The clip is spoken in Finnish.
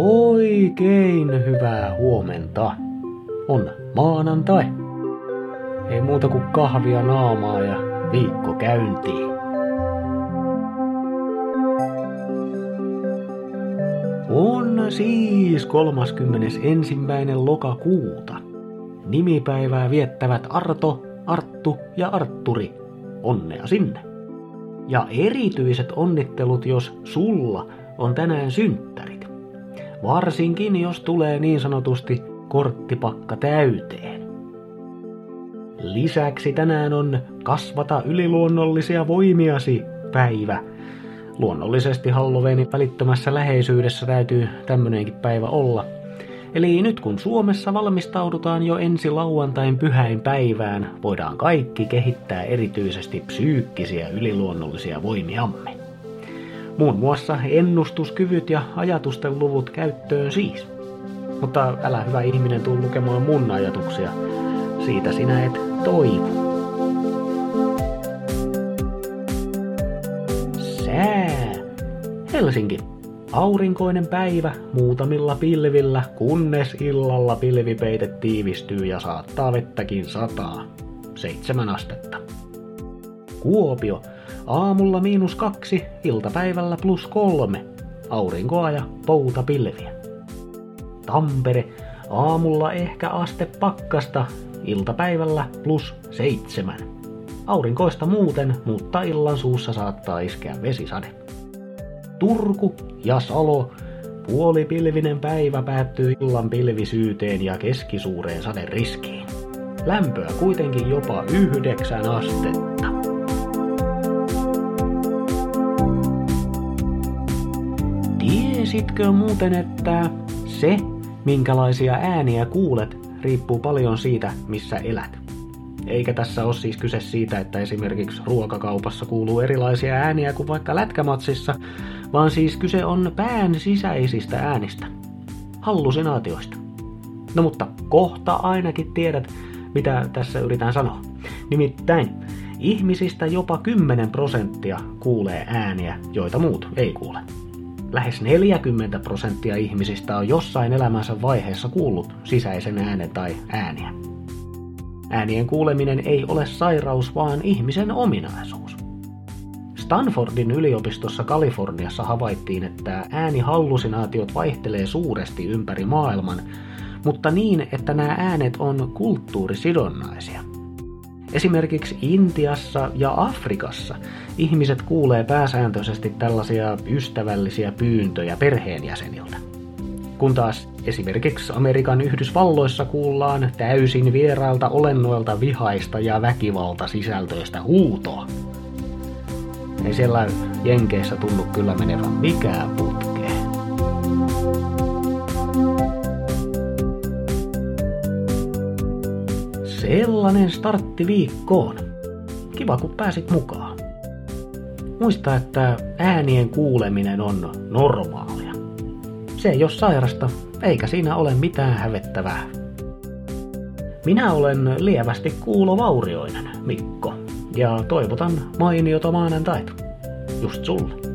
Oikein hyvää huomenta. On maanantai. Ei muuta kuin kahvia naamaa ja viikko käyntiin. On siis 31. lokakuuta. Nimipäivää viettävät Arto, Arttu ja Artturi. Onnea sinne. Ja erityiset onnittelut, jos sulla on tänään synttärit. Varsinkin jos tulee niin sanotusti korttipakka täyteen. Lisäksi tänään on kasvata yliluonnollisia voimiasi päivä. Luonnollisesti Halloweenin välittömässä läheisyydessä täytyy tämmönenkin päivä olla. Eli nyt kun Suomessa valmistaudutaan jo ensi lauantain pyhäin päivään, voidaan kaikki kehittää erityisesti psyykkisiä yliluonnollisia voimiamme. Muun muassa ennustuskyvyt ja ajatusten luvut käyttöön siis. Mutta älä hyvä ihminen tuu lukemaan mun ajatuksia. Siitä sinä et toivu. Sää. Helsinki. Aurinkoinen päivä muutamilla pilvillä, kunnes illalla pilvipeite tiivistyy ja saattaa vettäkin sataa. Seitsemän astetta. Kuopio. Aamulla miinus kaksi, iltapäivällä plus kolme. Aurinkoa ja poutapilviä. Tampere. Aamulla ehkä aste pakkasta, iltapäivällä plus seitsemän. Aurinkoista muuten, mutta illan suussa saattaa iskeä vesisade. Turku ja Salo. Puolipilvinen päivä päättyy illan pilvisyyteen ja keskisuureen saderiskiin. Lämpöä kuitenkin jopa yhdeksän astetta. Tiesitkö muuten, että se, minkälaisia ääniä kuulet, riippuu paljon siitä, missä elät? Eikä tässä ole siis kyse siitä, että esimerkiksi ruokakaupassa kuuluu erilaisia ääniä kuin vaikka lätkämatsissa, vaan siis kyse on pään sisäisistä äänistä, hallusinaatioista. No mutta kohta ainakin tiedät, mitä tässä yritän sanoa. Nimittäin ihmisistä jopa 10 prosenttia kuulee ääniä, joita muut ei kuule. Lähes 40 prosenttia ihmisistä on jossain elämänsä vaiheessa kuullut sisäisen äänen tai ääniä. Äänien kuuleminen ei ole sairaus, vaan ihmisen ominaisuus. Stanfordin yliopistossa Kaliforniassa havaittiin, että äänihallusinaatiot vaihtelee suuresti ympäri maailman, mutta niin, että nämä äänet on kulttuurisidonnaisia. Esimerkiksi Intiassa ja Afrikassa ihmiset kuulee pääsääntöisesti tällaisia ystävällisiä pyyntöjä perheenjäseniltä. Kun taas esimerkiksi Amerikan Yhdysvalloissa kuullaan täysin vierailta olennoilta vihaista ja väkivalta sisältöistä huutoa. Ei siellä Jenkeissä tunnu kyllä menevän mikään putkeen. Sellainen startti viikkoon. Kiva kun pääsit mukaan. Muista, että äänien kuuleminen on normaalia. Se ei ole sairasta, eikä siinä ole mitään hävettävää. Minä olen lievästi kuulovaurioinen, Mikko, ja toivotan mainiota maanantaita. Just sulle.